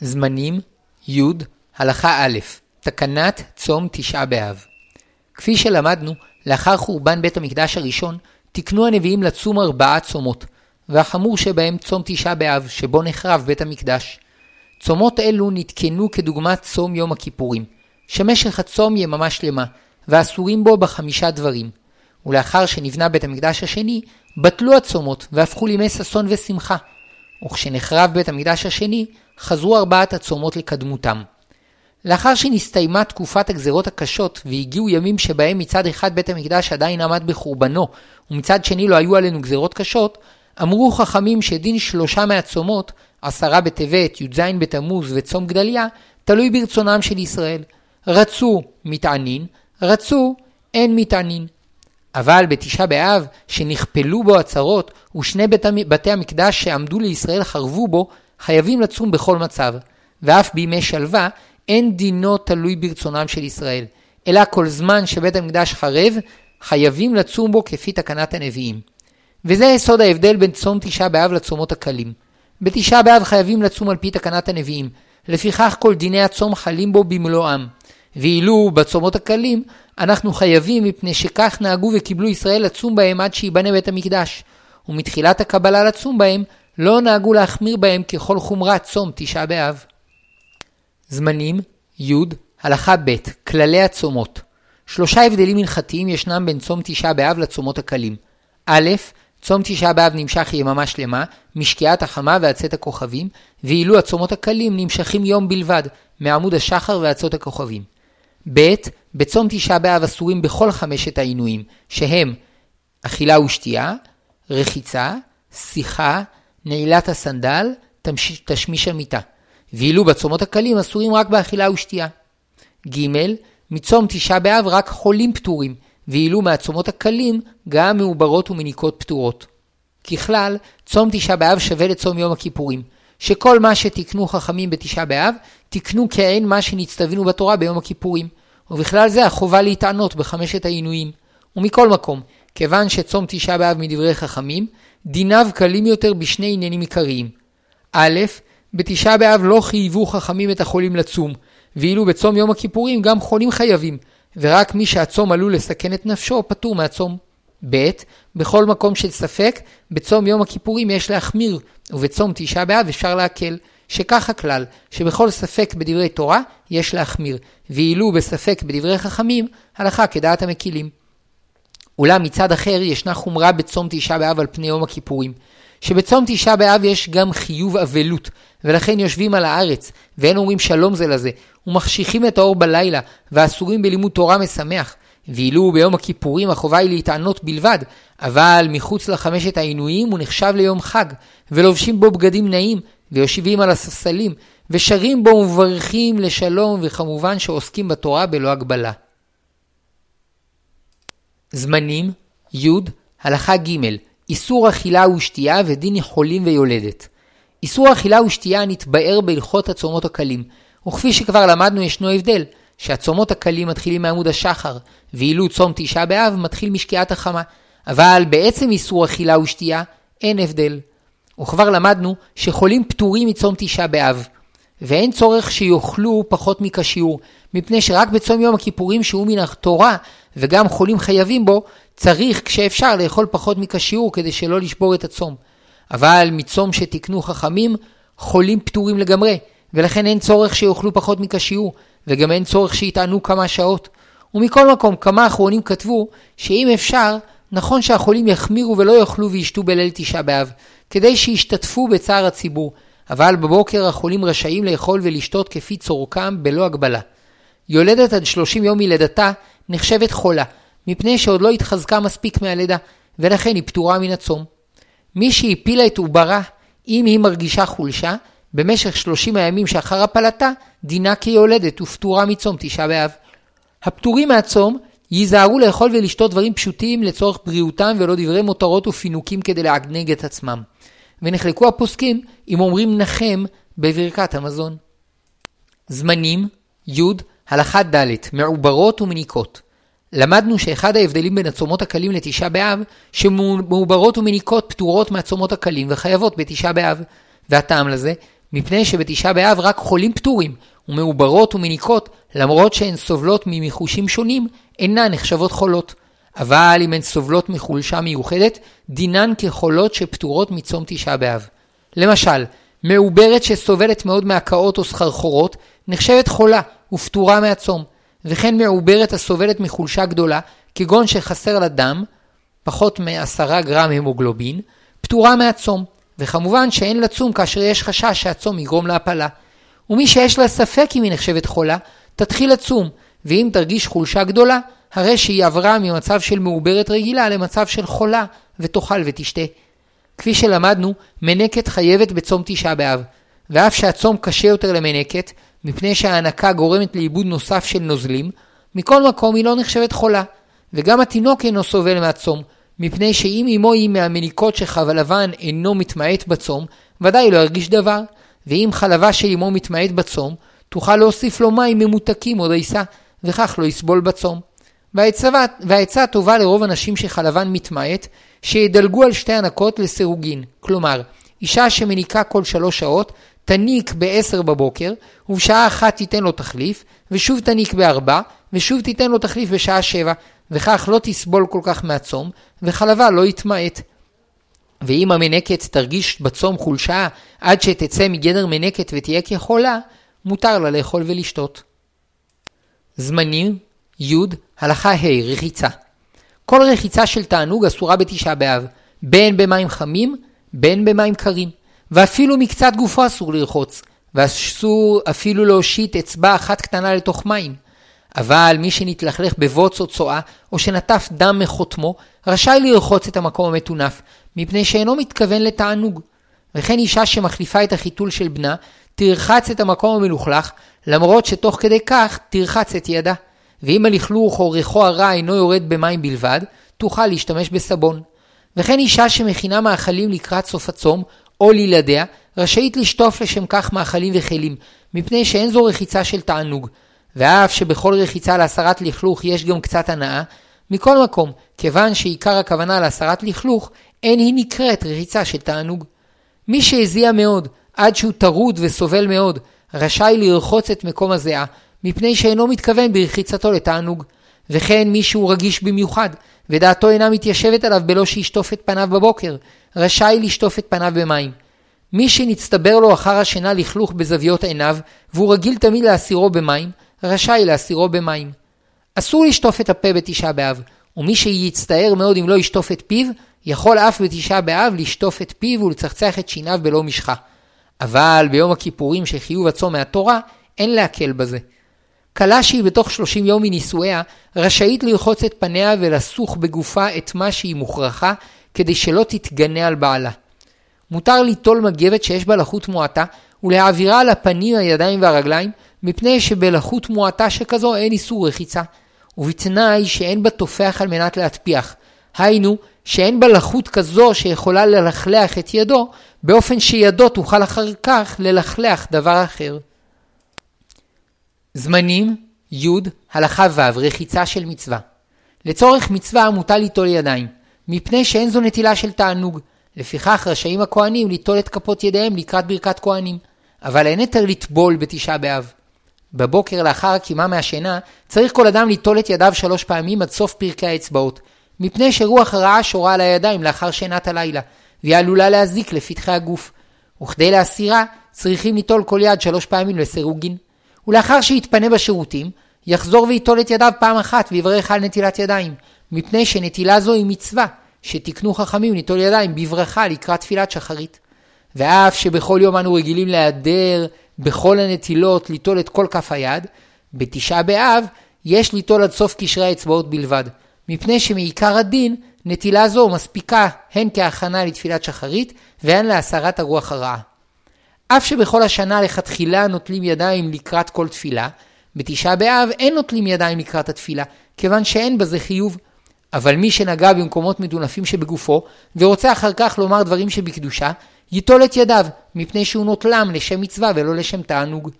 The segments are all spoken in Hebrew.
זמנים י הלכה א' תקנת צום תשעה באב כפי שלמדנו, לאחר חורבן בית המקדש הראשון, תיקנו הנביאים לצום ארבעה צומות, והחמור שבהם צום תשעה באב, שבו נחרב בית המקדש. צומות אלו נתקנו כדוגמת צום יום הכיפורים, שמשך הצום יממה שלמה, ואסורים בו בחמישה דברים. ולאחר שנבנה בית המקדש השני, בטלו הצומות והפכו לימי ששון ושמחה. וכשנחרב בית המקדש השני, חזרו ארבעת הצומות לקדמותם. לאחר שנסתיימה תקופת הגזרות הקשות והגיעו ימים שבהם מצד אחד בית המקדש עדיין עמד בחורבנו ומצד שני לא היו עלינו גזרות קשות, אמרו חכמים שדין שלושה מהצומות, עשרה בטבת, י"ז בתמוז וצום גדליה, תלוי ברצונם של ישראל. רצו מתענין, רצו אין מתענין. אבל בתשעה באב, שנכפלו בו הצרות, ושני בתי המקדש שעמדו לישראל חרבו בו, חייבים לצום בכל מצב. ואף בימי שלווה, אין דינו תלוי ברצונם של ישראל, אלא כל זמן שבית המקדש חרב, חייבים לצום בו כפי תקנת הנביאים. וזה יסוד ההבדל בין צום תשעה באב לצומות הקלים. בתשעה באב חייבים לצום על פי תקנת הנביאים, לפיכך כל דיני הצום חלים בו במלואם. ואילו בצומות הקלים אנחנו חייבים מפני שכך נהגו וקיבלו ישראל לצום בהם עד שייבנה בית המקדש. ומתחילת הקבלה לצום בהם לא נהגו להחמיר בהם ככל חומרת צום תשעה באב. זמנים י הלכה ב' כללי הצומות שלושה הבדלים הלכתיים ישנם בין צום תשעה באב לצומות הקלים. א', צום תשעה באב נמשך יממה שלמה, משקיעת החמה ועד צאת הכוכבים, ואילו הצומות הקלים נמשכים יום בלבד, מעמוד השחר ועד צאת הכוכבים. ב', בצום תשעה באב אסורים בכל חמשת העינויים, שהם אכילה ושתייה, רחיצה, שיחה, נעילת הסנדל, תשמיש המיטה. ואילו בצומות הקלים אסורים רק באכילה ושתייה. ג. מצום תשעה באב רק חולים פטורים, ואילו מהצומות הקלים גם מעוברות ומניקות פטורות. ככלל, צום תשעה באב שווה לצום יום הכיפורים, שכל מה שתיקנו חכמים בתשעה באב, תיקנו כעין מה שנצטווינו בתורה ביום הכיפורים, ובכלל זה החובה להתענות בחמשת העינויים. ומכל מקום, כיוון שצום תשעה באב מדברי חכמים, דיניו קלים יותר בשני עניינים עיקריים. א', בתשעה באב לא חייבו חכמים את החולים לצום, ואילו בצום יום הכיפורים גם חולים חייבים, ורק מי שהצום עלול לסכן את נפשו פטור מהצום. ב. בכל מקום של ספק, בצום יום הכיפורים יש להחמיר, ובצום תשעה באב אפשר להקל, שכך הכלל, שבכל ספק בדברי תורה יש להחמיר, ואילו בספק בדברי חכמים, הלכה כדעת המקילים. אולם מצד אחר ישנה חומרה בצום תשעה באב על פני יום הכיפורים, שבצום תשעה באב יש גם חיוב אבלות, ולכן יושבים על הארץ, ואין אומרים שלום זה לזה, ומחשיכים את האור בלילה, ואסורים בלימוד תורה משמח. ואילו ביום הכיפורים החובה היא להתענות בלבד, אבל מחוץ לחמשת העינויים הוא נחשב ליום חג, ולובשים בו בגדים נעים, ויושבים על הספסלים, ושרים בו ומברכים לשלום, וכמובן שעוסקים בתורה בלא הגבלה. זמנים י הלכה ג' איסור אכילה ושתייה ודין חולים ויולדת. איסור אכילה ושתייה נתבאר בהלכות הצומות הקלים, וכפי שכבר למדנו ישנו הבדל, שהצומות הקלים מתחילים מעמוד השחר, ואילו צום תשעה באב מתחיל משקיעת החמה, אבל בעצם איסור אכילה ושתייה אין הבדל. וכבר למדנו שחולים פטורים מצום תשעה באב, ואין צורך שיאכלו פחות מכשיעור, מפני שרק בצום יום הכיפורים שהוא מן התורה, וגם חולים חייבים בו, צריך כשאפשר לאכול פחות מכשיעור כדי שלא לשבור את הצום. אבל מצום שתיקנו חכמים, חולים פטורים לגמרי, ולכן אין צורך שיאכלו פחות מכשיעור, וגם אין צורך שיטענו כמה שעות. ומכל מקום, כמה אחרונים כתבו שאם אפשר, נכון שהחולים יחמירו ולא יאכלו וישתו בליל תשעה באב, כדי שישתתפו בצער הציבור, אבל בבוקר החולים רשאים לאכול ולשתות כפי צורכם בלא הגבלה. יולדת עד 30 יום מלידתה נחשבת חולה, מפני שעוד לא התחזקה מספיק מהלידה, ולכן היא פטורה מן הצום. מי שהפילה את עוברה, אם היא מרגישה חולשה, במשך 30 הימים שאחר הפלתה, דינה כיולדת ופטורה מצום תשעה באב. הפטורים מהצום ייזהרו לאכול ולשתות דברים פשוטים לצורך בריאותם ולא דברי מותרות ופינוקים כדי לענג את עצמם. ונחלקו הפוסקים אם אומרים נחם בברכת המזון. זמנים י הלכה ד' מעוברות ומניקות. למדנו שאחד ההבדלים בין הצומות הקלים לתשעה באב, שמעוברות ומניקות פטורות מהצומות הקלים וחייבות בתשעה באב. והטעם לזה, מפני שבתשעה באב רק חולים פטורים, ומעוברות ומניקות, למרות שהן סובלות ממיחושים שונים, אינן נחשבות חולות. אבל אם הן סובלות מחולשה מיוחדת, דינן כחולות שפטורות מצום תשעה באב. למשל, מעוברת שסובלת מאוד מהקאות או סחרחורות, נחשבת חולה ופטורה מהצום, וכן מעוברת הסובלת מחולשה גדולה, כגון שחסר לה דם, פחות מ-10 גרם המוגלובין, פטורה מהצום, וכמובן שאין לצום כאשר יש חשש שהצום יגרום להפלה. ומי שיש לה ספק אם היא נחשבת חולה, תתחיל לצום, ואם תרגיש חולשה גדולה, הרי שהיא עברה ממצב של מעוברת רגילה למצב של חולה, ותאכל ותשתה. כפי שלמדנו, מנקת חייבת בצום תשעה באב, ואף שהצום קשה יותר למנקת, מפני שההנקה גורמת לאיבוד נוסף של נוזלים, מכל מקום היא לא נחשבת חולה, וגם התינוק אינו סובל מהצום, מפני שאם אמו היא מהמניקות שחלבן אינו מתמעט בצום, ודאי לא ירגיש דבר, ואם חלבה של אמו מתמעט בצום, תוכל להוסיף לו מים ממותקים או דייסה, וכך לא יסבול בצום. והעצה טובה לרוב הנשים שחלבן מתמעט, שידלגו על שתי הנקות לסירוגין. כלומר, אישה שמניקה כל שלוש שעות, תניק ב-10 בבוקר, ובשעה אחת תיתן לו תחליף, ושוב תניק ב-4, ושוב תיתן לו תחליף בשעה 7, וכך לא תסבול כל כך מהצום, וחלבה לא יתמעט. ואם המנקת תרגיש בצום חולשה עד שתצא מגדר מנקת ותהיה כחולה, מותר לה לאכול ולשתות. זמנים י. הלכה ה' רחיצה. כל רחיצה של תענוג אסורה בתשעה באב, בין במים חמים, בין במים קרים. ואפילו מקצת גופו אסור לרחוץ, ואסור אפילו להושיט אצבע אחת קטנה לתוך מים. אבל מי שנתלכלך בבוץ או צואה, או שנטף דם מחותמו, רשאי לרחוץ את המקום המטונף, מפני שאינו מתכוון לתענוג. וכן אישה שמחליפה את החיתול של בנה, תרחץ את המקום המלוכלך, למרות שתוך כדי כך תרחץ את ידה. ואם הלכלוך או ריחו הרע אינו יורד במים בלבד, תוכל להשתמש בסבון. וכן אישה שמכינה מאכלים לקראת סוף הצום, או לילדיה, רשאית לשטוף לשם כך מאכלים וכלים, מפני שאין זו רחיצה של תענוג. ואף שבכל רחיצה להסרת לכלוך יש גם קצת הנאה, מכל מקום, כיוון שעיקר הכוונה להסרת לכלוך, אין היא נקראת רחיצה של תענוג. מי שהזיע מאוד, עד שהוא טרוד וסובל מאוד, רשאי לרחוץ את מקום הזיעה, מפני שאינו מתכוון ברחיצתו לתענוג. וכן מי שהוא רגיש במיוחד, ודעתו אינה מתיישבת עליו בלא שישטוף את פניו בבוקר, רשאי לשטוף את פניו במים. מי שנצטבר לו אחר השינה לכלוך בזוויות עיניו, והוא רגיל תמיד להסירו במים, רשאי להסירו במים. אסור לשטוף את הפה בתשעה באב, ומי שיצטער מאוד אם לא ישטוף את פיו, יכול אף בתשעה באב לשטוף את פיו ולצחצח את שיניו בלא משחה. אבל ביום הכיפורים של חיוב הצום מהתורה, אין להקל בזה. כלה שהיא בתוך 30 יום מנישואיה, רשאית לרחוץ את פניה ולסוך בגופה את מה שהיא מוכרחה, כדי שלא תתגנה על בעלה. מותר ליטול מגבת שיש בה לחות מועטה, ולהעבירה על הפנים, הידיים והרגליים, מפני שבלחות מועטה שכזו אין איסור רחיצה, ובתנאי שאין בה תופח על מנת להטפיח. היינו, שאין בה לחות כזו שיכולה ללכלח את ידו, באופן שידו תוכל אחר כך ללכלח דבר אחר. זמנים י. הלכה ו' רחיצה של מצווה. לצורך מצווה מוטל ליטול ידיים, מפני שאין זו נטילה של תענוג. לפיכך רשאים הכהנים ליטול את כפות ידיהם לקראת ברכת כהנים. אבל אין יותר לטבול בתשעה באב. בבוקר לאחר הקימה מהשינה, צריך כל אדם ליטול את ידיו שלוש פעמים עד סוף פרקי האצבעות, מפני שרוח הרעה שורה על הידיים לאחר שינת הלילה, והיא עלולה להזיק לפתחי הגוף. וכדי להסירה, צריכים ליטול כל יד שלוש פעמים לסירוגין. ולאחר שיתפנה בשירותים, יחזור ויטול את ידיו פעם אחת ויברך על נטילת ידיים, מפני שנטילה זו היא מצווה, שתיקנו חכמים ליטול ידיים בברכה לקראת תפילת שחרית. ואף שבכל יום אנו רגילים להיעדר בכל הנטילות ליטול את כל כף היד, בתשעה באב יש ליטול עד סוף קשרי האצבעות בלבד, מפני שמעיקר הדין נטילה זו מספיקה הן כהכנה לתפילת שחרית והן להסרת הרוח הרעה. אף שבכל השנה לכתחילה נוטלים ידיים לקראת כל תפילה, בתשעה באב אין נוטלים ידיים לקראת התפילה, כיוון שאין בזה חיוב. אבל מי שנגע במקומות מדונפים שבגופו, ורוצה אחר כך לומר דברים שבקדושה, ייטול את ידיו, מפני שהוא נוטלם לשם מצווה ולא לשם תענוג.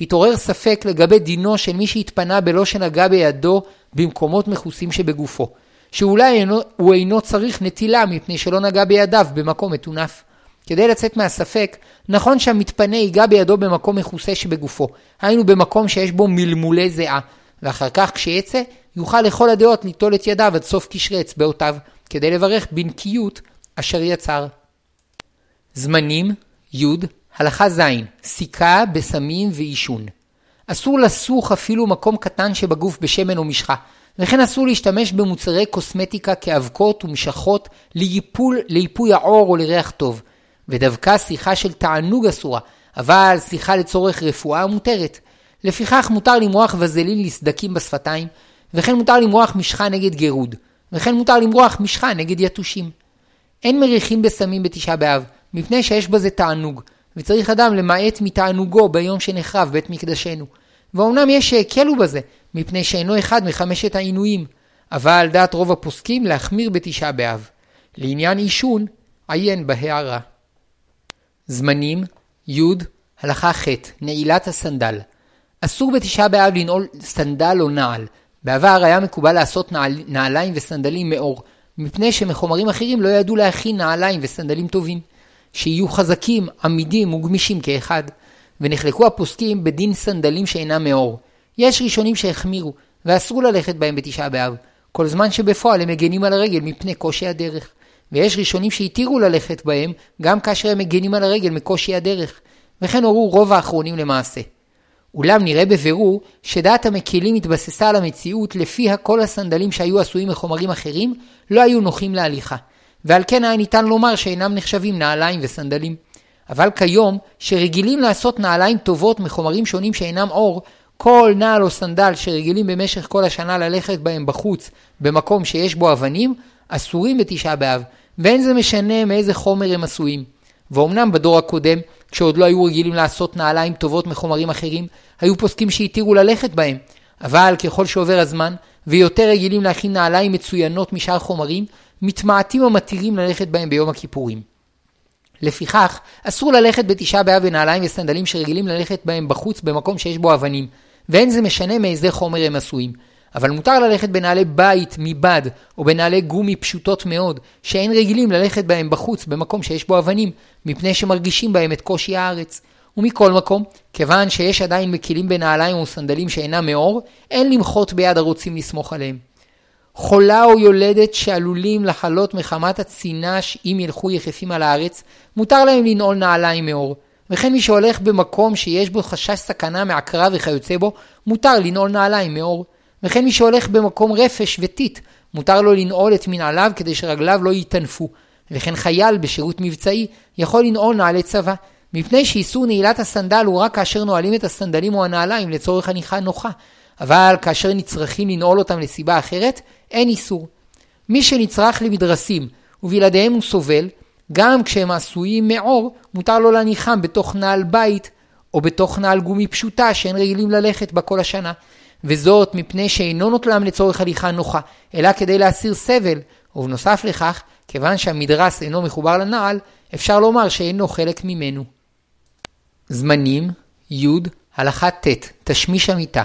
התעורר ספק לגבי דינו של מי שהתפנה בלא שנגע בידו במקומות מכוסים שבגופו, שאולי אינו, הוא אינו צריך נטילה מפני שלא נגע בידיו במקום מטונף. כדי לצאת מהספק, נכון שהמתפנה ייגע בידו במקום מכוסה שבגופו, היינו במקום שיש בו מלמולי זיעה, ואחר כך כשיצא, יוכל לכל הדעות ליטול את ידיו עד סוף קשרי אצבעותיו, כדי לברך בנקיות אשר יצר. זמנים, י, הלכה ז, סיכה בסמים ועישון. אסור לסוך אפילו מקום קטן שבגוף בשמן או משחה, וכן אסור להשתמש במוצרי קוסמטיקה כאבקות ומשחות ליפול, ליפוי העור או לריח טוב. ודווקא שיחה של תענוג אסורה, אבל שיחה לצורך רפואה מותרת. לפיכך מותר למרוח וזלין לסדקים בשפתיים, וכן מותר למרוח משחה נגד גירוד, וכן מותר למרוח משחה נגד יתושים. אין מריחים בסמים בתשעה באב, מפני שיש בזה תענוג, וצריך אדם למעט מתענוגו ביום שנחרב בית מקדשנו. ואומנם יש שהקלו בזה, מפני שאינו אחד מחמשת העינויים, אבל דעת רוב הפוסקים להחמיר בתשעה באב. לעניין עישון, עיין בהערה. זמנים, י, הלכה ח', נעילת הסנדל. אסור בתשעה באב לנעול סנדל או נעל. בעבר היה מקובל לעשות נעל, נעליים וסנדלים מאור, מפני שמחומרים אחרים לא ידעו להכין נעליים וסנדלים טובים, שיהיו חזקים, עמידים וגמישים כאחד. ונחלקו הפוסקים בדין סנדלים שאינם מאור. יש ראשונים שהחמירו, ואסרו ללכת בהם בתשעה באב, כל זמן שבפועל הם מגנים על הרגל מפני קושי הדרך. ויש ראשונים שהתירו ללכת בהם, גם כאשר הם מגנים על הרגל מקושי הדרך, וכן הורו רוב האחרונים למעשה. אולם נראה בבירור שדעת המקילים התבססה על המציאות לפיה כל הסנדלים שהיו עשויים מחומרים אחרים לא היו נוחים להליכה, ועל כן היה ניתן לומר שאינם נחשבים נעליים וסנדלים. אבל כיום, שרגילים לעשות נעליים טובות מחומרים שונים שאינם אור, כל נעל או סנדל שרגילים במשך כל השנה ללכת בהם בחוץ, במקום שיש בו אבנים, אסורים בתשעה באב, ואין זה משנה מאיזה חומר הם עשויים. ואומנם בדור הקודם, כשעוד לא היו רגילים לעשות נעליים טובות מחומרים אחרים, היו פוסקים שהתירו ללכת בהם. אבל ככל שעובר הזמן, ויותר רגילים להכין נעליים מצוינות משאר חומרים, מתמעטים המתירים ללכת בהם ביום הכיפורים. לפיכך, אסור ללכת בתשעה באב בנעליים וסנדלים שרגילים ללכת בהם בחוץ במקום שיש בו אבנים, ואין זה משנה מאיזה חומר הם עשויים. אבל מותר ללכת בנעלי בית מבד, או בנעלי גומי פשוטות מאוד, שאין רגילים ללכת בהם בחוץ במקום שיש בו אבנים, מפני שמרגישים בהם את קושי הארץ. ומכל מקום, כיוון שיש עדיין מקילים בנעליים או סנדלים שאינם מאור, אין למחות ביד הרוצים לסמוך עליהם. חולה או יולדת שעלולים לחלות מחמת הצינש אם ילכו יחפים על הארץ, מותר להם לנעול נעליים מאור. וכן מי שהולך במקום שיש בו חשש סכנה מעקרב וכיוצא בו, מותר לנעול נעליים מאור. וכן מי שהולך במקום רפש וטיט, מותר לו לנעול את מנעליו כדי שרגליו לא ייטנפו. וכן חייל בשירות מבצעי יכול לנעול נעלי צבא, מפני שאיסור נעילת הסנדל הוא רק כאשר נועלים את הסנדלים או הנעליים לצורך הניחה נוחה. אבל כאשר נצרכים לנעול אותם לסיבה אחרת, אין איסור. מי שנצרך למדרסים ובלעדיהם הוא סובל, גם כשהם עשויים מעור, מותר לו להניחם בתוך נעל בית או בתוך נעל גומי פשוטה שאין רגילים ללכת בה כל השנה. וזאת מפני שאינו נוטלם לצורך הליכה נוחה, אלא כדי להסיר סבל, ובנוסף לכך, כיוון שהמדרס אינו מחובר לנעל, אפשר לומר שאינו חלק ממנו. זמנים, י, הלכה ט', תשמיש המיטה.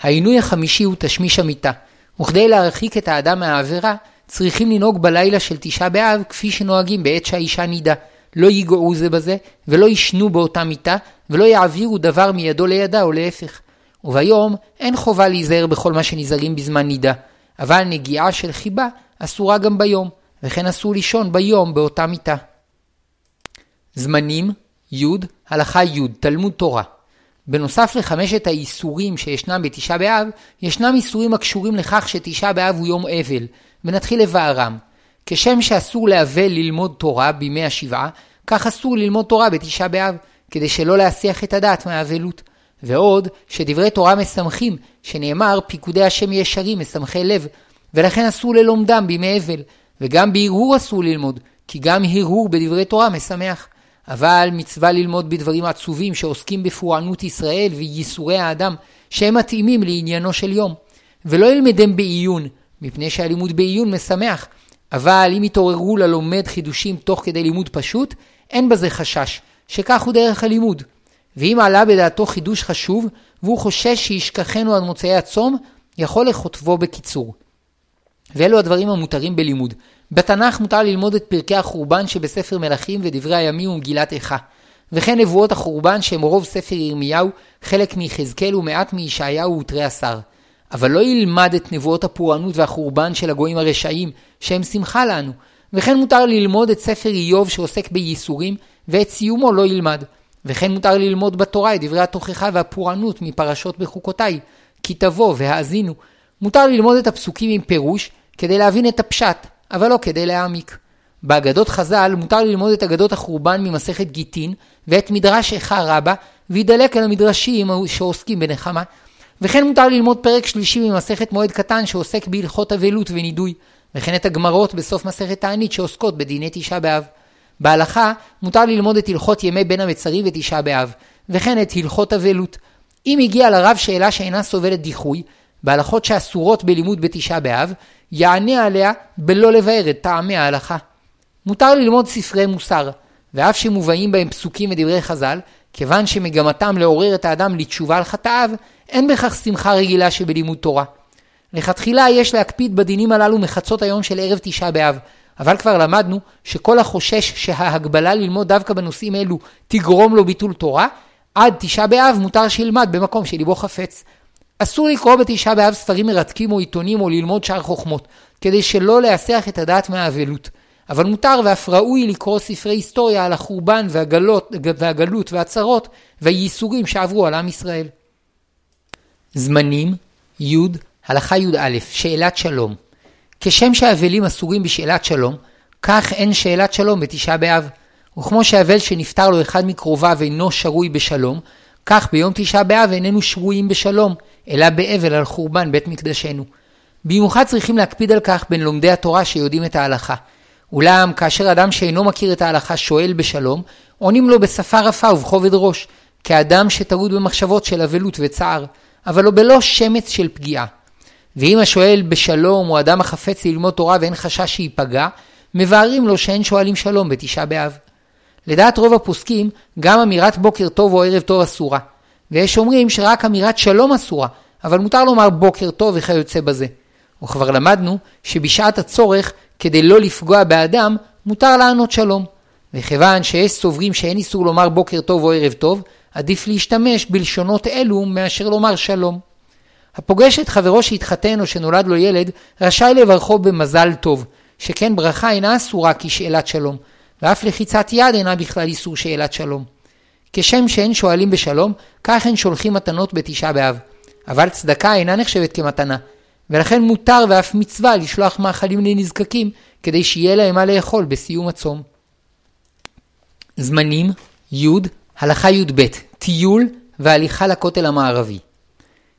העינוי החמישי הוא תשמיש המיטה, וכדי להרחיק את האדם מהעבירה, צריכים לנהוג בלילה של תשעה באב כפי שנוהגים בעת שהאישה נידה. לא ייגעו זה בזה, ולא יישנו באותה מיטה, ולא יעבירו דבר מידו לידה או להפך. וביום אין חובה להיזהר בכל מה שנזהרים בזמן נידה, אבל נגיעה של חיבה אסורה גם ביום, וכן אסור לישון ביום באותה מיטה. זמנים, י, הלכה י', תלמוד תורה. בנוסף לחמשת האיסורים שישנם בתשעה באב, ישנם איסורים הקשורים לכך שתשעה באב הוא יום אבל, ונתחיל לבערם. כשם שאסור לאבל ללמוד תורה בימי השבעה, כך אסור ללמוד תורה בתשעה באב, כדי שלא להסיח את הדעת מהאבלות. ועוד, שדברי תורה משמחים, שנאמר פיקודי השם ישרים משמחי לב, ולכן אסור ללומדם בימי אבל, וגם בהרהור אסור ללמוד, כי גם הרהור בדברי תורה משמח. אבל מצווה ללמוד בדברים עצובים שעוסקים בפורענות ישראל וייסורי האדם, שהם מתאימים לעניינו של יום. ולא ילמדם בעיון, מפני שהלימוד בעיון משמח, אבל אם יתעוררו ללומד חידושים תוך כדי לימוד פשוט, אין בזה חשש, שכך הוא דרך הלימוד. ואם עלה בדעתו חידוש חשוב, והוא חושש שישכחנו עד מוצאי הצום, יכול לכותבו בקיצור. ואלו הדברים המותרים בלימוד, בתנ"ך מותר ללמוד את פרקי החורבן שבספר מלכים ודברי הימים ומגילת איכה. וכן נבואות החורבן שהם רוב ספר ירמיהו, חלק מיחזקאל ומעט מישעיהו ותרי עשר. אבל לא ילמד את נבואות הפורענות והחורבן של הגויים הרשעים, שהם שמחה לנו. וכן מותר ללמוד את ספר איוב שעוסק בייסורים, ואת סיומו לא ילמד. וכן מותר ללמוד בתורה את דברי התוכחה והפורענות מפרשות בחוקותיי, כי תבוא והאזינו. מותר ללמוד את הפסוקים עם פירוש, כדי להבין את הפשט, אבל לא כדי להעמיק. באגדות חז"ל מותר ללמוד את אגדות החורבן ממסכת גיטין, ואת מדרש איכה רבה, וידלק על המדרשים שעוסקים בנחמה. וכן מותר ללמוד פרק שלישי ממסכת מועד קטן שעוסק בהלכות אבלות ונידוי, וכן את הגמרות בסוף מסכת תענית שעוסקות בדיני תשעה באב. בהלכה מותר ללמוד את הלכות ימי בין המצרים ותשעה באב, וכן את הלכות אבלות. אם הגיע לרב שאלה שאינה סובלת דיחוי, בהלכות שאסורות בלימוד בתשעה באב, יענה עליה בלא לבאר את טעמי ההלכה. מותר ללמוד ספרי מוסר, ואף שמובאים בהם פסוקים ודברי חז"ל, כיוון שמגמתם לעורר את האדם לתשובה על חטאיו, אין בכך שמחה רגילה שבלימוד תורה. לכתחילה יש להקפיד בדינים הללו מחצות היום של ערב תשעה באב, אבל כבר למדנו שכל החושש שההגבלה ללמוד דווקא בנושאים אלו תגרום לו ביטול תורה, עד תשעה באב מותר שילמד במקום שליבו חפץ. אסור לקרוא בתשעה באב ספרים מרתקים או עיתונים או ללמוד שאר חוכמות, כדי שלא להסיח את הדעת מהאבלות. אבל מותר ואף ראוי לקרוא ספרי היסטוריה על החורבן והגלות, והגלות והצרות והייסורים שעברו על עם ישראל. זמנים, י', הלכה י"א, שאלת שלום. כשם שהאבלים אסורים בשאלת שלום, כך אין שאלת שלום בתשעה באב. וכמו שהאבל שנפטר לו אחד מקרוביו אינו שרוי בשלום, כך ביום תשעה באב איננו שרויים בשלום, אלא באבל על חורבן בית מקדשנו. במיוחד צריכים להקפיד על כך בין לומדי התורה שיודעים את ההלכה. אולם כאשר אדם שאינו מכיר את ההלכה שואל בשלום, עונים לו בשפה רפה ובכובד ראש, כאדם שטרוד במחשבות של אבלות וצער, אבל לא בלא שמץ של פגיעה. ואם השואל בשלום הוא אדם החפץ ללמוד תורה ואין חשש שייפגע, מבארים לו שאין שואלים שלום בתשעה באב. לדעת רוב הפוסקים, גם אמירת בוקר טוב או ערב טוב אסורה. ויש אומרים שרק אמירת שלום אסורה, אבל מותר לומר בוקר טוב וכיוצא בזה. וכבר למדנו שבשעת הצורך, כדי לא לפגוע באדם, מותר לענות שלום. וכיוון שיש סוברים שאין איסור לומר בוקר טוב או ערב טוב, עדיף להשתמש בלשונות אלו מאשר לומר שלום. הפוגש את חברו שהתחתן או שנולד לו ילד, רשאי לברכו במזל טוב, שכן ברכה אינה אסורה כשאלת שלום, ואף לחיצת יד אינה בכלל איסור שאלת שלום. כשם שאין שואלים בשלום, כך הן שולחים מתנות בתשעה באב. אבל צדקה אינה נחשבת כמתנה, ולכן מותר ואף מצווה לשלוח מאכלים לנזקקים, כדי שיהיה להם מה לאכול בסיום הצום. זמנים י' הלכה י"ב טיול והליכה לכותל המערבי.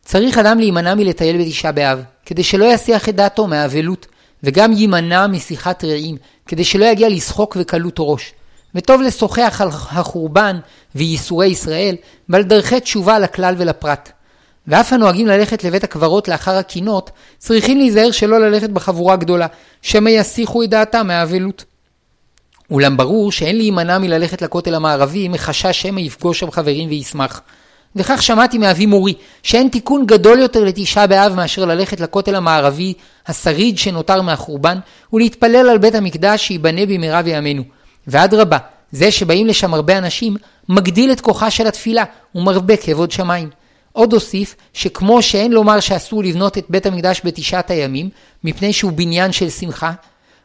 צריך אדם להימנע מלטייל בתשעה באב, כדי שלא יסיח את דעתו מהאבלות, וגם יימנע משיחת רעים, כדי שלא יגיע לשחוק וקלות ראש. וטוב לשוחח על החורבן וייסורי ישראל, ועל דרכי תשובה לכלל ולפרט. ואף הנוהגים ללכת לבית הקברות לאחר הקינות, צריכים להיזהר שלא ללכת בחבורה גדולה, שמא יסיחו את דעתם מהאבלות. אולם ברור שאין להימנע מללכת לכותל המערבי מחשש שמא יפגוש שם חברים וישמח. וכך שמעתי מאבי מורי, שאין תיקון גדול יותר לתשעה באב מאשר ללכת לכותל המערבי, השריד שנותר מהחורבן, ולהתפלל על בית המקדש שייבנה במהרה בימינו. ואדרבה, זה שבאים לשם הרבה אנשים, מגדיל את כוחה של התפילה, ומרבה כבוד שמיים. עוד אוסיף, שכמו שאין לומר שאסור לבנות את בית המקדש בתשעת הימים, מפני שהוא בניין של שמחה,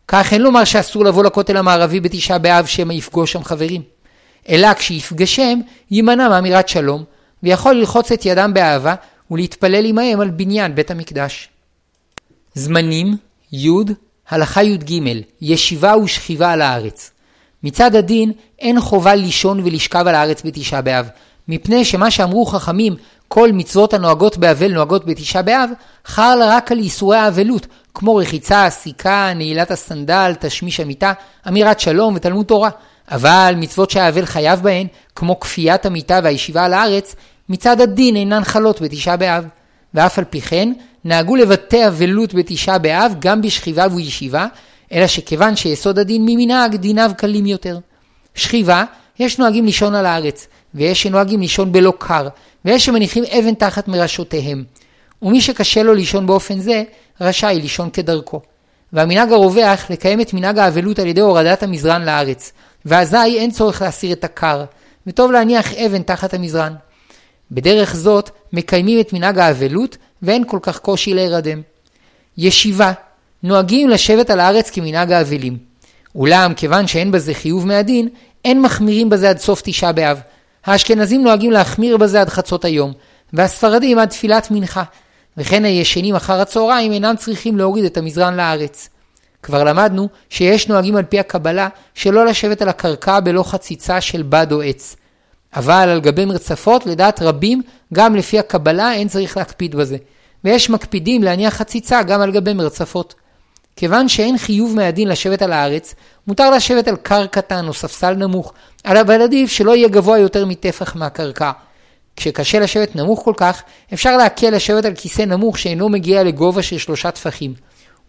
כך אין לומר שאסור לבוא לכותל המערבי בתשעה באב שמא יפגוש שם חברים. אלא כשיפגשם, יימנע מאמירת שלום, ויכול ללחוץ את ידם באהבה ולהתפלל עמהם על בניין בית המקדש. זמנים י' הלכה י"ג ישיבה ושכיבה על הארץ. מצד הדין אין חובה לישון ולשכב על הארץ בתשעה באב, מפני שמה שאמרו חכמים כל מצוות הנוהגות באבל נוהגות בתשעה באב, חל רק על איסורי האבלות, כמו רחיצה, סיכה, נעילת הסנדל, תשמיש המיטה, אמירת שלום ותלמוד תורה. אבל מצוות שהאבל חייב בהן, כמו כפיית המיטה והישיבה על הארץ, מצד הדין אינן חלות בתשעה באב. ואף על פי כן, נהגו לבטא אבלות בתשעה באב גם בשכיבה וישיבה, אלא שכיוון שיסוד הדין ממנהג, דיניו קלים יותר. שכיבה, יש נוהגים לישון על הארץ, ויש שנוהגים לישון בלא קר, ויש שמניחים אבן תחת מראשותיהם. ומי שקשה לו לישון באופן זה, רשאי לישון כדרכו. והמנהג הרווח לקיים את מנהג האבלות על ידי הורדת המזרן לארץ, ואזי אין צורך להסיר את הקר, וטוב להניח אבן תחת המזרן. בדרך זאת מקיימים את מנהג האבלות ואין כל כך קושי להירדם. ישיבה נוהגים לשבת על הארץ כמנהג האבלים. אולם כיוון שאין בזה חיוב מהדין, אין מחמירים בזה עד סוף תשעה באב. האשכנזים נוהגים להחמיר בזה עד חצות היום, והספרדים עד תפילת מנחה, וכן הישנים אחר הצהריים אינם צריכים להוריד את המזרן לארץ. כבר למדנו שיש נוהגים על פי הקבלה שלא לשבת על הקרקע בלא חציצה של בד או עץ. אבל על גבי מרצפות, לדעת רבים, גם לפי הקבלה אין צריך להקפיד בזה. ויש מקפידים להניח חציצה גם על גבי מרצפות. כיוון שאין חיוב מהדין לשבת על הארץ, מותר לשבת על קר קטן או ספסל נמוך, אבל עדיף שלא יהיה גבוה יותר מטפח מהקרקע. כשקשה לשבת נמוך כל כך, אפשר להקל לשבת על כיסא נמוך שאינו מגיע לגובה של שלושה טפחים.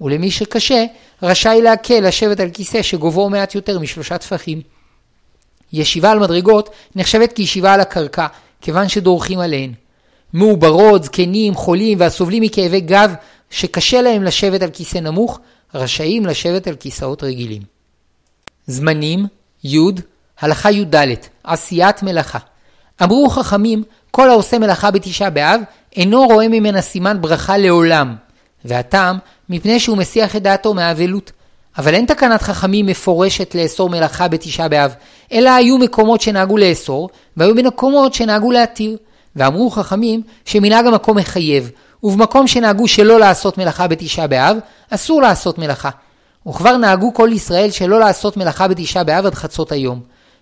ולמי שקשה, רשאי להקל לשבת על כיסא שגובהו מעט יותר משלושה טפחים. ישיבה על מדרגות נחשבת כישיבה על הקרקע, כיוון שדורכים עליהן. מעוברות, זקנים, חולים והסובלים מכאבי גב שקשה להם לשבת על כיסא נמוך, רשאים לשבת על כיסאות רגילים. זמנים, י', הלכה י"ד, עשיית מלאכה. אמרו חכמים, כל העושה מלאכה בתשעה באב, אינו רואה ממנה סימן ברכה לעולם. והטעם, מפני שהוא מסיח את דעתו מהאבלות. אבל אין תקנת חכמים מפורשת לאסור מלאכה בתשעה באב, אלא היו מקומות שנהגו לאסור, והיו מקומות שנהגו להתיר. ואמרו חכמים שמנהג המקום מחייב, ובמקום שנהגו שלא לעשות מלאכה בתשעה באב, אסור לעשות מלאכה. וכבר נהגו כל ישראל שלא לעשות מלאכה בתשעה באב עד חצות היום.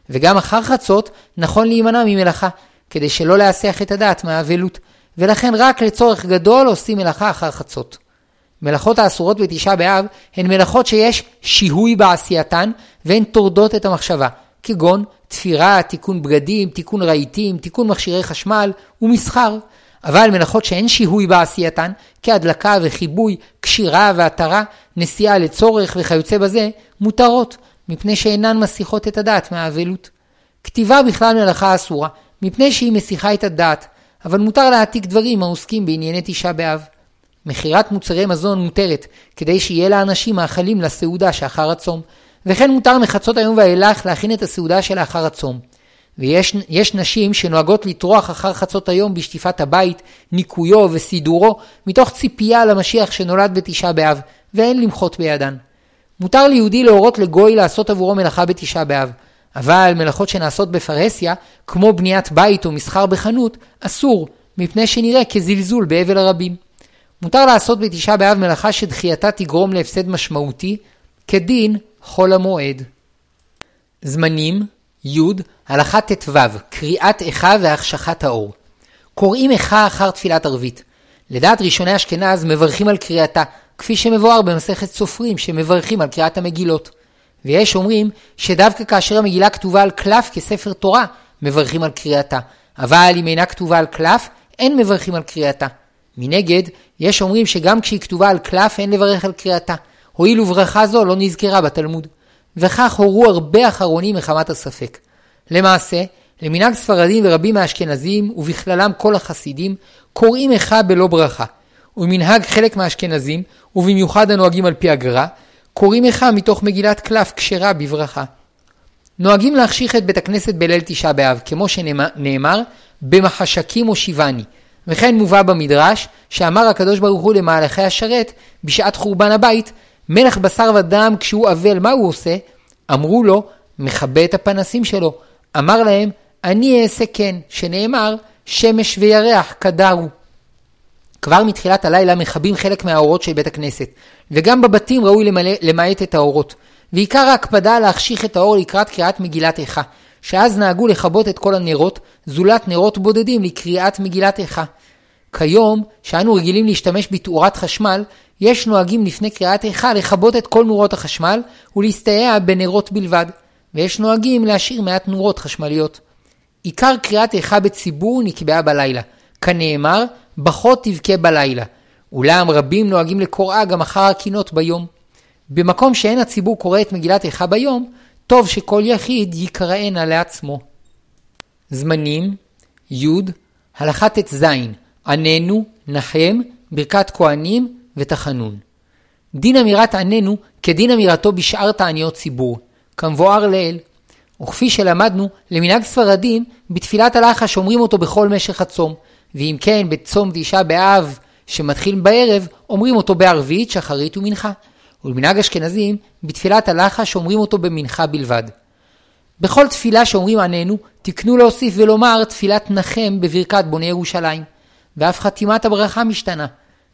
וגם אחר חצות נכון להימנע ממלאכה, כדי שלא להסיח את הדעת מהאבלות, ולכן רק לצורך גדול עושים מלאכה אחר חצות. מלאכות האסורות בתשעה באב הן מלאכות שיש שיהוי בעשייתן והן טורדות את המחשבה, כגון תפירה, תיקון בגדים, תיקון רהיטים, תיקון מכשירי חשמל ומסחר. אבל מלאכות שאין שיהוי בעשייתן, כהדלקה וחיבוי, קשירה והתרה, נסיעה לצורך וכיוצא בזה, מותרות, מפני שאינן מסיחות את הדעת מהאבלות. כתיבה בכלל מלאכה אסורה, מפני שהיא מסיחה את הדעת, אבל מותר להעתיק דברים העוסקים בענייני תשעה באב. מכירת מוצרי מזון מותרת, כדי שיהיה לאנשים מאכלים לסעודה שאחר הצום, וכן מותר מחצות היום ואילך להכין את הסעודה שלאחר הצום. ויש נשים שנוהגות לטרוח אחר חצות היום בשטיפת הבית, ניקויו וסידורו, מתוך ציפייה למשיח שנולד בתשעה באב, ואין למחות בידן. מותר ליהודי להורות לגוי לעשות עבורו מלאכה בתשעה באב, אבל מלאכות שנעשות בפרהסיה, כמו בניית בית או מסחר בחנות, אסור, מפני שנראה כזלזול באבל הרבים. מותר לעשות בתשעה באב מלאכה שדחייתה תגרום להפסד משמעותי, כדין חול המועד. זמנים י. הלכה ט"ו קריאת איכה והחשכת האור. קוראים איכה אחר תפילת ערבית. לדעת ראשוני אשכנז מברכים על קריאתה, כפי שמבואר במסכת סופרים שמברכים על קריאת המגילות. ויש אומרים שדווקא כאשר המגילה כתובה על קלף כספר תורה, מברכים על קריאתה, אבל אם אינה כתובה על קלף, אין מברכים על קריאתה. מנגד, יש אומרים שגם כשהיא כתובה על קלף אין לברך על קריאתה, הואיל וברכה זו לא נזכרה בתלמוד. וכך הורו הרבה אחרונים מחמת הספק. למעשה, למנהג ספרדים ורבים מהאשכנזים, ובכללם כל החסידים, קוראים איכה בלא ברכה. ומנהג חלק מהאשכנזים, ובמיוחד הנוהגים על פי הגר"א, קוראים איכה מתוך מגילת קלף כשרה בברכה. נוהגים להחשיך את בית הכנסת בליל תשעה באב, כמו שנאמר, במחשקים הושיבני. וכן מובא במדרש, שאמר הקדוש ברוך הוא למהלכי השרת, בשעת חורבן הבית, מלך בשר ודם כשהוא אבל, מה הוא עושה? אמרו לו, מכבה את הפנסים שלו. אמר להם, אני אעשה כן, שנאמר, שמש וירח קדרו. כבר מתחילת הלילה מכבים חלק מהאורות של בית הכנסת, וגם בבתים ראוי למעט את האורות. ועיקר ההקפדה להחשיך את האור לקראת קריאת מגילת איכה, שאז נהגו לכבות את כל הנרות, זולת נרות בודדים לקריאת מגילת איכה. כיום, שאנו רגילים להשתמש בתאורת חשמל, יש נוהגים לפני קריאת איכה לכבות את כל נורות החשמל ולהסתייע בנרות בלבד, ויש נוהגים להשאיר מעט נורות חשמליות. עיקר קריאת איכה בציבור נקבעה בלילה, כנאמר, בחות תבכה בלילה. אולם רבים נוהגים לקוראה גם אחר הקינות ביום. במקום שאין הציבור קורא את מגילת איכה ביום, טוב שכל יחיד יקראנה לעצמו. זמנים י. הלכה ט"ז עננו, נחם, ברכת כהנים ותחנון. דין אמירת עננו כדין אמירתו בשאר תעניות ציבור, כמבואר לעיל. וכפי שלמדנו, למנהג ספרדים, בתפילת הלחש אומרים אותו בכל משך הצום, ואם כן, בצום תשעה באב שמתחיל בערב, אומרים אותו בערבית, שחרית ומנחה. ולמנהג אשכנזים, בתפילת הלחש אומרים אותו במנחה בלבד. בכל תפילה שאומרים עננו, תקנו להוסיף ולומר תפילת נחם בברכת בוני ירושלים. ואף חתימת הברכה משתנה.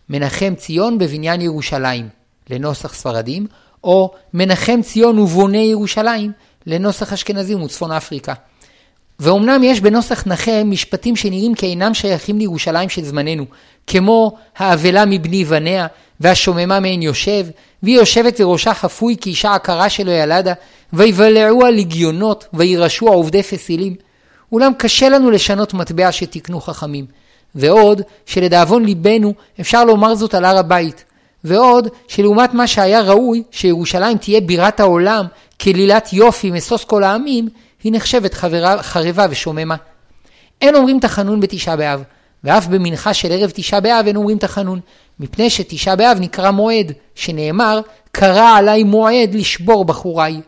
מנחם ציון בבניין ירושלים, לנוסח ספרדים, או מנחם ציון ובוני ירושלים, לנוסח אשכנזים וצפון אפריקה. ואומנם יש בנוסח נחם משפטים שנראים כאינם שייכים לירושלים של זמננו, כמו האבלה מבני בניה, והשוממה מעין יושב, והיא יושבת וראשה חפוי כאישה עקרה שלא ילדה, ויבלעו הלגיונות, וירשו העובדי פסילים. אולם קשה לנו לשנות מטבע שתיקנו חכמים. ועוד, שלדאבון ליבנו אפשר לומר זאת על הר הבית. ועוד, שלעומת מה שהיה ראוי, שירושלים תהיה בירת העולם, כלילת יופי משוש כל העמים, היא נחשבת חברה, חרבה ושוממה. אין אומרים תחנון בתשעה באב, ואף במנחה של ערב תשעה באב אין אומרים תחנון, מפני שתשעה באב נקרא מועד, שנאמר, קרא עליי מועד לשבור בחוריי.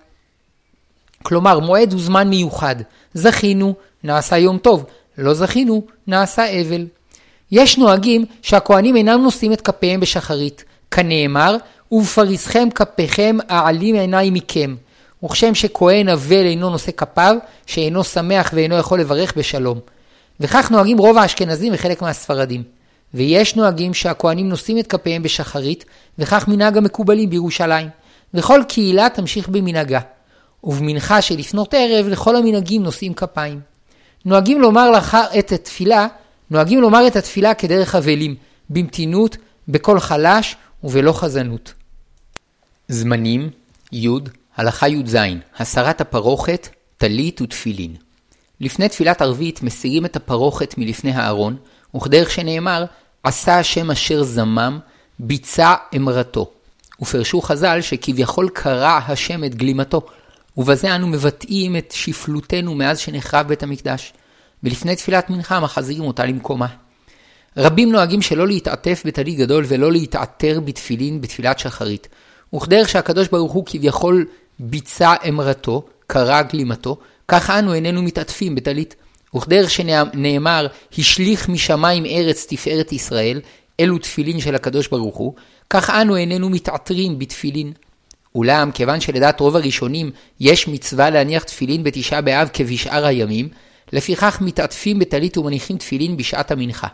כלומר, מועד הוא זמן מיוחד. זכינו, נעשה יום טוב, לא זכינו, נעשה אבל. יש נוהגים שהכהנים אינם נושאים את כפיהם בשחרית, כנאמר, ובפריסכם כפיכם אעלים עיניי מכם. וכשם שכהן אבל אינו נושא כפיו, שאינו שמח ואינו יכול לברך בשלום. וכך נוהגים רוב האשכנזים וחלק מהספרדים. ויש נוהגים שהכהנים נושאים את כפיהם בשחרית, וכך מנהג המקובלים בירושלים. וכל קהילה תמשיך במנהגה. ובמנחה שלפנות ערב לכל המנהגים נושאים כפיים. נוהגים לומר לאחר את התפילה, נוהגים לומר את התפילה כדרך אבלים, במתינות, בקול חלש ובלא חזנות. זמנים י. הלכה י"ז הסרת הפרוכת, טלית ותפילין. לפני תפילת ערבית מסירים את הפרוכת מלפני הארון, וכדרך שנאמר, עשה השם אשר זמם, ביצע אמרתו. ופרשו חז"ל שכביכול קרע השם את גלימתו, ובזה אנו מבטאים את שפלותנו מאז שנחרב בית המקדש, ולפני תפילת מנחה מחזירים אותה למקומה. רבים נוהגים שלא להתעטף בטלית גדול ולא להתעטר בתפילין בתפילת שחרית, וכדרך שהקדוש ברוך הוא כביכול ביצע אמרתו, קרע גלימתו, כך אנו איננו מתעטפים בטלית. וכדרך שנאמר, השליך משמיים ארץ תפארת ישראל, אלו תפילין של הקדוש ברוך הוא, כך אנו איננו מתעטרים בתפילין. אולם, כיוון שלדעת רוב הראשונים יש מצווה להניח תפילין בתשעה באב כבשאר הימים, לפיכך מתעטפים בטלית ומניחים תפילין בשעת המנחה.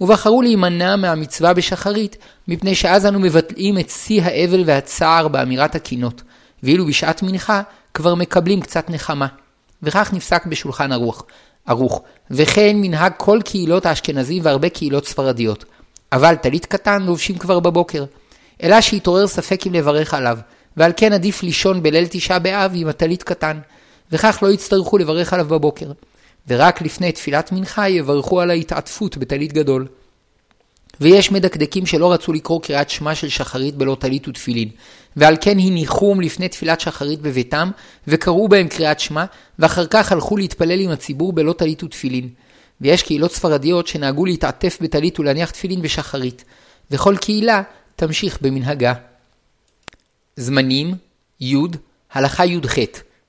ובחרו להימנע מהמצווה בשחרית, מפני שאז אנו מבטלים את שיא האבל והצער באמירת הקינות, ואילו בשעת מנחה כבר מקבלים קצת נחמה. וכך נפסק בשולחן ערוך. ערוך, וכן מנהג כל קהילות האשכנזים והרבה קהילות ספרדיות. אבל טלית קטן לובשים כבר בבוקר. אלא שהתעורר ספק אם לברך עליו, ועל כן עדיף לישון בליל תשעה באב עם הטלית קטן, וכך לא יצטרכו לברך עליו בבוקר. ורק לפני תפילת מנחה יברכו על ההתעטפות בטלית גדול. ויש מדקדקים שלא רצו לקרוא קריאת שמע של שחרית בלא טלית ותפילין, ועל כן הניחום לפני תפילת שחרית בביתם, וקראו בהם קריאת שמע, ואחר כך הלכו להתפלל עם הציבור בלא טלית ותפילין. ויש קהילות ספרדיות שנהגו להתעטף בטלית ולהניח תפילין בשחרית, וכל קהילה תמשיך במנהגה. זמנים י. הלכה י"ח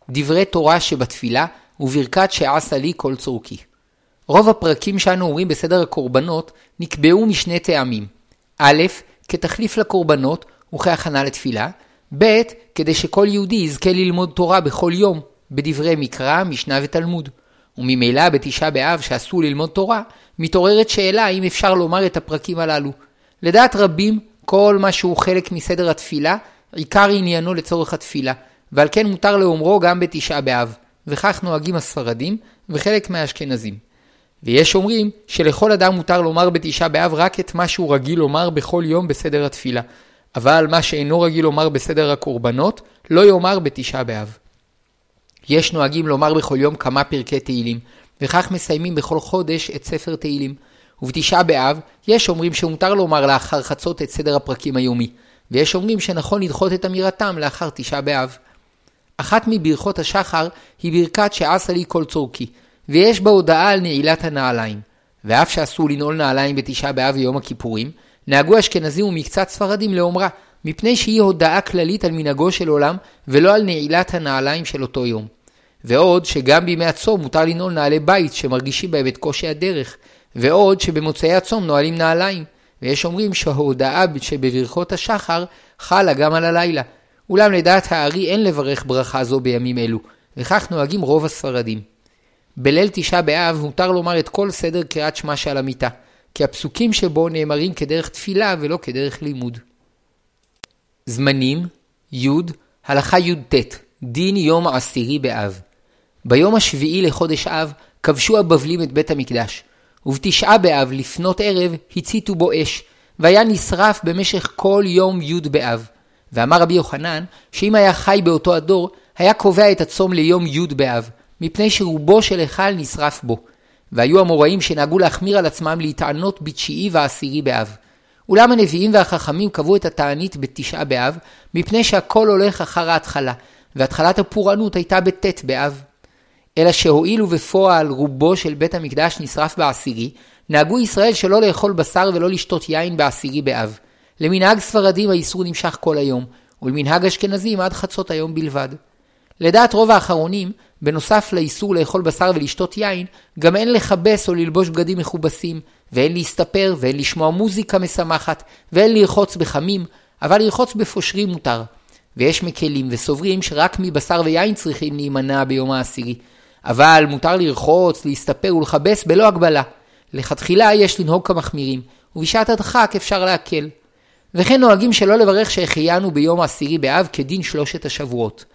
דברי תורה שבתפילה וברכת שעשה לי כל צורכי. רוב הפרקים שאנו אומרים בסדר הקורבנות נקבעו משני טעמים. א', כתחליף לקורבנות וכהכנה לתפילה, ב', כדי שכל יהודי יזכה ללמוד תורה בכל יום, בדברי מקרא, משנה ותלמוד. וממילא בתשעה באב שאסור ללמוד תורה, מתעוררת שאלה האם אפשר לומר את הפרקים הללו. לדעת רבים, כל מה שהוא חלק מסדר התפילה, עיקר עניינו לצורך התפילה, ועל כן מותר לאומרו גם בתשעה באב. וכך נוהגים הספרדים וחלק מהאשכנזים. ויש אומרים שלכל אדם מותר לומר בתשעה באב רק את מה שהוא רגיל לומר בכל יום בסדר התפילה, אבל מה שאינו רגיל לומר בסדר הקורבנות, לא יאמר בתשעה באב. יש נוהגים לומר בכל יום כמה פרקי תהילים, וכך מסיימים בכל חודש את ספר תהילים. ובתשעה באב, יש אומרים שמותר לומר לאחר חצות את סדר הפרקים היומי, ויש אומרים שנכון לדחות את אמירתם לאחר תשעה באב. אחת מברכות השחר היא ברכת שעשה לי כל צורכי, ויש בה הודעה על נעילת הנעליים. ואף שאסור לנעול נעליים בתשעה באב ויום הכיפורים, נהגו אשכנזים ומקצת ספרדים לאומרה, מפני שהיא הודעה כללית על מנהגו של עולם, ולא על נעילת הנעליים של אותו יום. ועוד שגם בימי הצום מותר לנעול נעלי בית שמרגישים בהם את קושי הדרך, ועוד שבמוצאי הצום נועלים נעליים, ויש אומרים שההודעה שבברכות השחר חלה גם על הלילה. אולם לדעת הארי אין לברך ברכה זו בימים אלו, וכך נוהגים רוב הספרדים. בליל תשעה באב מותר לומר את כל סדר קריאת שמע שעל המיטה, כי הפסוקים שבו נאמרים כדרך תפילה ולא כדרך לימוד. זמנים י' הלכה י"ט דין יום עשירי באב ביום השביעי לחודש אב כבשו הבבלים את בית המקדש, ובתשעה באב לפנות ערב הציתו בו אש, והיה נשרף במשך כל יום י' באב. ואמר רבי יוחנן, שאם היה חי באותו הדור, היה קובע את הצום ליום י' באב, מפני שרובו של היכל נשרף בו. והיו המוראים שנהגו להחמיר על עצמם להתענות בתשיעי ועשירי באב. אולם הנביאים והחכמים קבעו את התענית בתשעה באב, מפני שהכל הולך אחר ההתחלה, והתחלת הפורענות הייתה בט' באב. אלא שהואילו בפועל רובו של בית המקדש נשרף בעשירי, נהגו ישראל שלא לאכול בשר ולא לשתות יין בעשירי באב. למנהג ספרדים האיסור נמשך כל היום, ולמנהג אשכנזים עד חצות היום בלבד. לדעת רוב האחרונים, בנוסף לאיסור לאכול בשר ולשתות יין, גם אין לכבס או ללבוש בגדים מכובסים, ואין להסתפר, ואין לשמוע מוזיקה משמחת, ואין לרחוץ בחמים, אבל לרחוץ בפושרים מותר. ויש מקלים וסוברים שרק מבשר ויין צריכים להימנע ביום העשירי. אבל מותר לרחוץ, להסתפר ולכבס בלא הגבלה. לכתחילה יש לנהוג כמחמירים, ובשעת הדחק אפשר להקל. וכן נוהגים שלא לברך שהחיינו ביום העשירי באב כדין שלושת השבועות.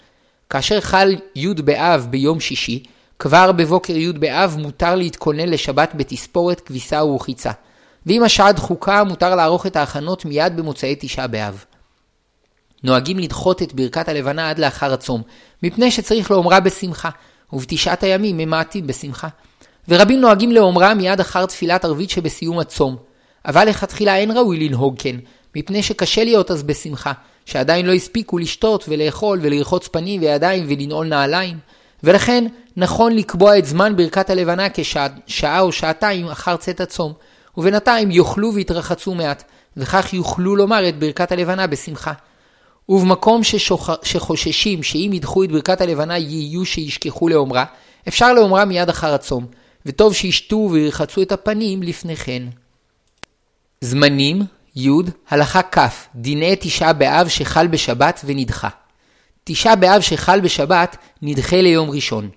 כאשר חל י' באב ביום שישי, כבר בבוקר י' באב מותר להתכונן לשבת בתספורת, כביסה ורחיצה. ואם השעה דחוקה, מותר לערוך את ההכנות מיד במוצאי תשעה באב. נוהגים לדחות את ברכת הלבנה עד לאחר הצום, מפני שצריך לאומרה בשמחה, ובתשעת הימים ממעטים בשמחה. ורבים נוהגים לאומרה מיד אחר תפילת ערבית שבסיום הצום. אבל לכתחילה אין ראוי לנהוג כן, מפני שקשה להיות אז בשמחה, שעדיין לא הספיקו לשתות ולאכול ולרחוץ פנים וידיים ולנעול נעליים, ולכן נכון לקבוע את זמן ברכת הלבנה כשעה או שעתיים אחר צאת הצום, ובינתיים יאכלו ויתרחצו מעט, וכך יוכלו לומר את ברכת הלבנה בשמחה. ובמקום ששוח... שחוששים שאם ידחו את ברכת הלבנה יהיו שישכחו לאומרה, אפשר לאומרה מיד אחר הצום, וטוב שישתו וירחצו את הפנים לפני כן. זמנים י. הלכה כ. דיני תשעה באב שחל בשבת ונדחה. תשעה באב שחל בשבת נדחה ליום ראשון.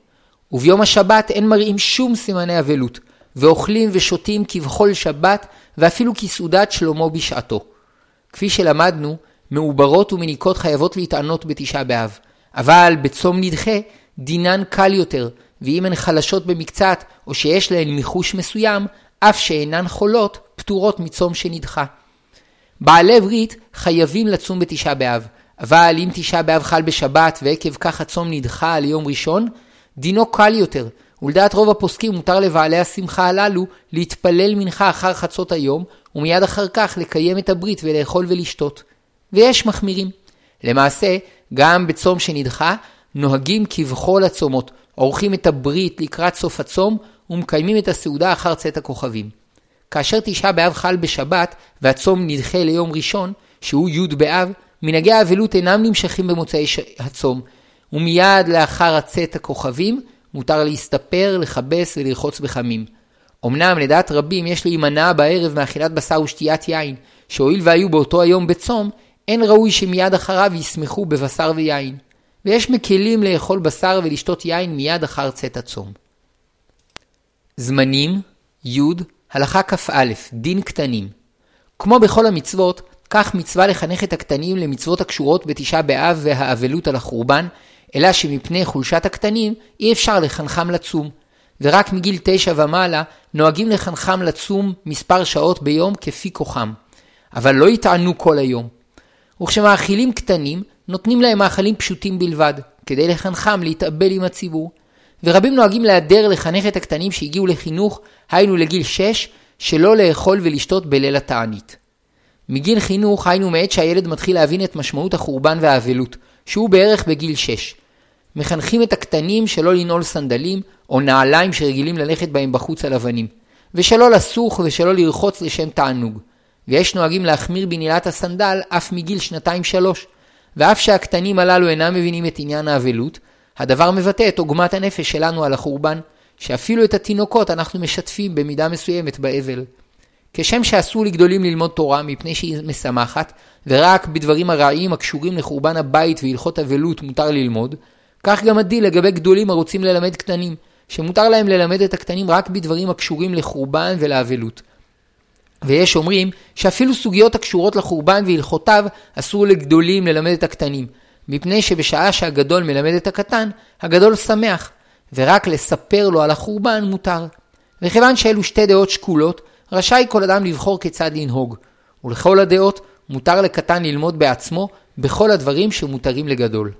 וביום השבת אין מראים שום סימני אבלות, ואוכלים ושותים כבכל שבת, ואפילו כסעודת שלמה בשעתו. כפי שלמדנו, מעוברות ומניקות חייבות להתענות בתשעה באב, אבל בצום נדחה דינן קל יותר, ואם הן חלשות במקצת, או שיש להן מיחוש מסוים, אף שאינן חולות, פטורות מצום שנדחה. בעלי ברית חייבים לצום בתשעה באב, אבל אם תשעה באב חל בשבת ועקב כך הצום נדחה ליום ראשון, דינו קל יותר, ולדעת רוב הפוסקים מותר לבעלי השמחה הללו להתפלל מנחה אחר חצות היום, ומיד אחר כך לקיים את הברית ולאכול ולשתות. ויש מחמירים. למעשה, גם בצום שנדחה, נוהגים כבכל הצומות, עורכים את הברית לקראת סוף הצום, ומקיימים את הסעודה אחר צאת הכוכבים. כאשר תשעה באב חל בשבת, והצום נדחה ליום ראשון, שהוא י' באב, מנהגי האבלות אינם נמשכים במוצאי ש... הצום, ומיד לאחר הצאת הכוכבים, מותר להסתפר, לכבס ולרחוץ בחמים. אמנם לדעת רבים יש להימנע בערב מאכילת בשר ושתיית יין, שהואיל והיו באותו היום בצום, אין ראוי שמיד אחריו ישמחו בבשר ויין. ויש מקלים לאכול בשר ולשתות יין מיד אחר צאת הצום. זמנים י. הלכה כ"א דין קטנים כמו בכל המצוות, כך מצווה לחנך את הקטנים למצוות הקשורות בתשעה באב והאבלות על החורבן, אלא שמפני חולשת הקטנים אי אפשר לחנכם לצום, ורק מגיל תשע ומעלה נוהגים לחנכם לצום מספר שעות ביום כפי כוחם. אבל לא יטענו כל היום. וכשמאכילים קטנים, נותנים להם מאכלים פשוטים בלבד, כדי לחנכם להתאבל עם הציבור. ורבים נוהגים להדר לחנך את הקטנים שהגיעו לחינוך, היינו לגיל 6, שלא לאכול ולשתות בליל התענית. מגיל חינוך היינו מעת שהילד מתחיל להבין את משמעות החורבן והאבלות, שהוא בערך בגיל 6. מחנכים את הקטנים שלא לנעול סנדלים או נעליים שרגילים ללכת בהם בחוץ על אבנים, ושלא לסוך ושלא לרחוץ לשם תענוג. ויש נוהגים להחמיר בנעילת הסנדל אף מגיל שנתיים-שלוש. ואף שהקטנים הללו אינם מבינים את עניין האבלות, הדבר מבטא את עוגמת הנפש שלנו על החורבן, שאפילו את התינוקות אנחנו משתפים במידה מסוימת באבל. כשם שאסור לגדולים ללמוד תורה מפני שהיא משמחת, ורק בדברים הרעים הקשורים לחורבן הבית והלכות אבלות מותר ללמוד, כך גם הדין לגבי גדולים הרוצים ללמד קטנים, שמותר להם ללמד את הקטנים רק בדברים הקשורים לחורבן ולאבלות. ויש אומרים שאפילו סוגיות הקשורות לחורבן והלכותיו אסור לגדולים ללמד את הקטנים, מפני שבשעה שהגדול מלמד את הקטן, הגדול שמח, ורק לספר לו על החורבן מותר. וכיוון שאלו שתי דעות שקולות, רשאי כל אדם לבחור כיצד לנהוג, ולכל הדעות מותר לקטן ללמוד בעצמו בכל הדברים שמותרים לגדול.